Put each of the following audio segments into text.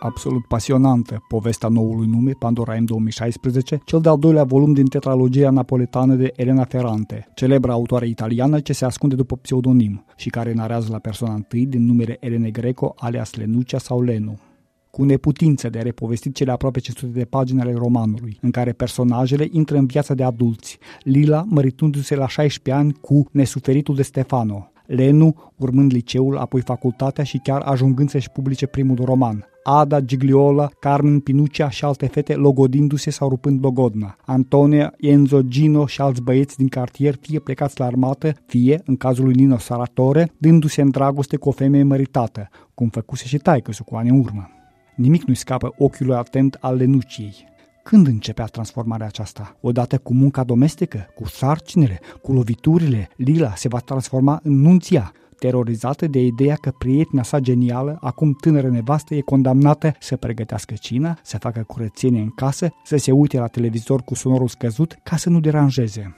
absolut pasionantă, povestea noului nume, Pandora M 2016, cel de-al doilea volum din tetralogia napoletană de Elena Ferrante, celebra autoare italiană ce se ascunde după pseudonim și care narează la persoana întâi din numele Elene Greco alias Lenucia sau Lenu. Cu neputință de a repovesti cele aproape 500 de pagini ale romanului, în care personajele intră în viața de adulți, Lila măritându-se la 16 ani cu nesuferitul de Stefano, Lenu urmând liceul, apoi facultatea și chiar ajungând să-și publice primul roman, Ada, Gigliola, Carmen Pinuccia și alte fete logodindu-se sau rupând logodna. Antonia, Enzo, Gino și alți băieți din cartier fie plecați la armată, fie, în cazul lui Nino Saratore, dându-se în dragoste cu o femeie măritată, cum făcuse și taică cu ani în urmă. Nimic nu-i scapă ochiului atent al Lenuciei. Când începea transformarea aceasta? Odată cu munca domestică, cu sarcinile, cu loviturile, Lila se va transforma în nunția, terorizată de ideea că prietena sa genială, acum tânără nevastă, e condamnată să pregătească cina, să facă curățenie în casă, să se uite la televizor cu sonorul scăzut ca să nu deranjeze.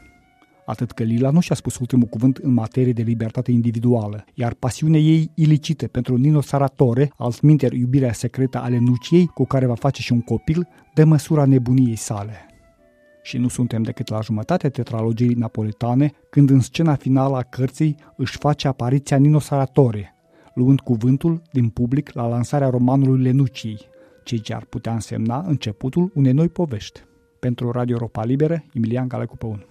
Atât că Lila nu și-a spus ultimul cuvânt în materie de libertate individuală, iar pasiunea ei ilicită pentru Nino Saratore, altminteri iubirea secretă ale Nuciei, cu care va face și un copil, de măsura nebuniei sale. Și nu suntem decât la jumătatea tetralogiei napoletane, când în scena finală a cărții își face apariția Nino Saratore, luând cuvântul din public la lansarea romanului Lenuciei, ceea ce ar putea însemna începutul unei noi povești. Pentru Radio Europa Liberă, Emilian Galecupăun.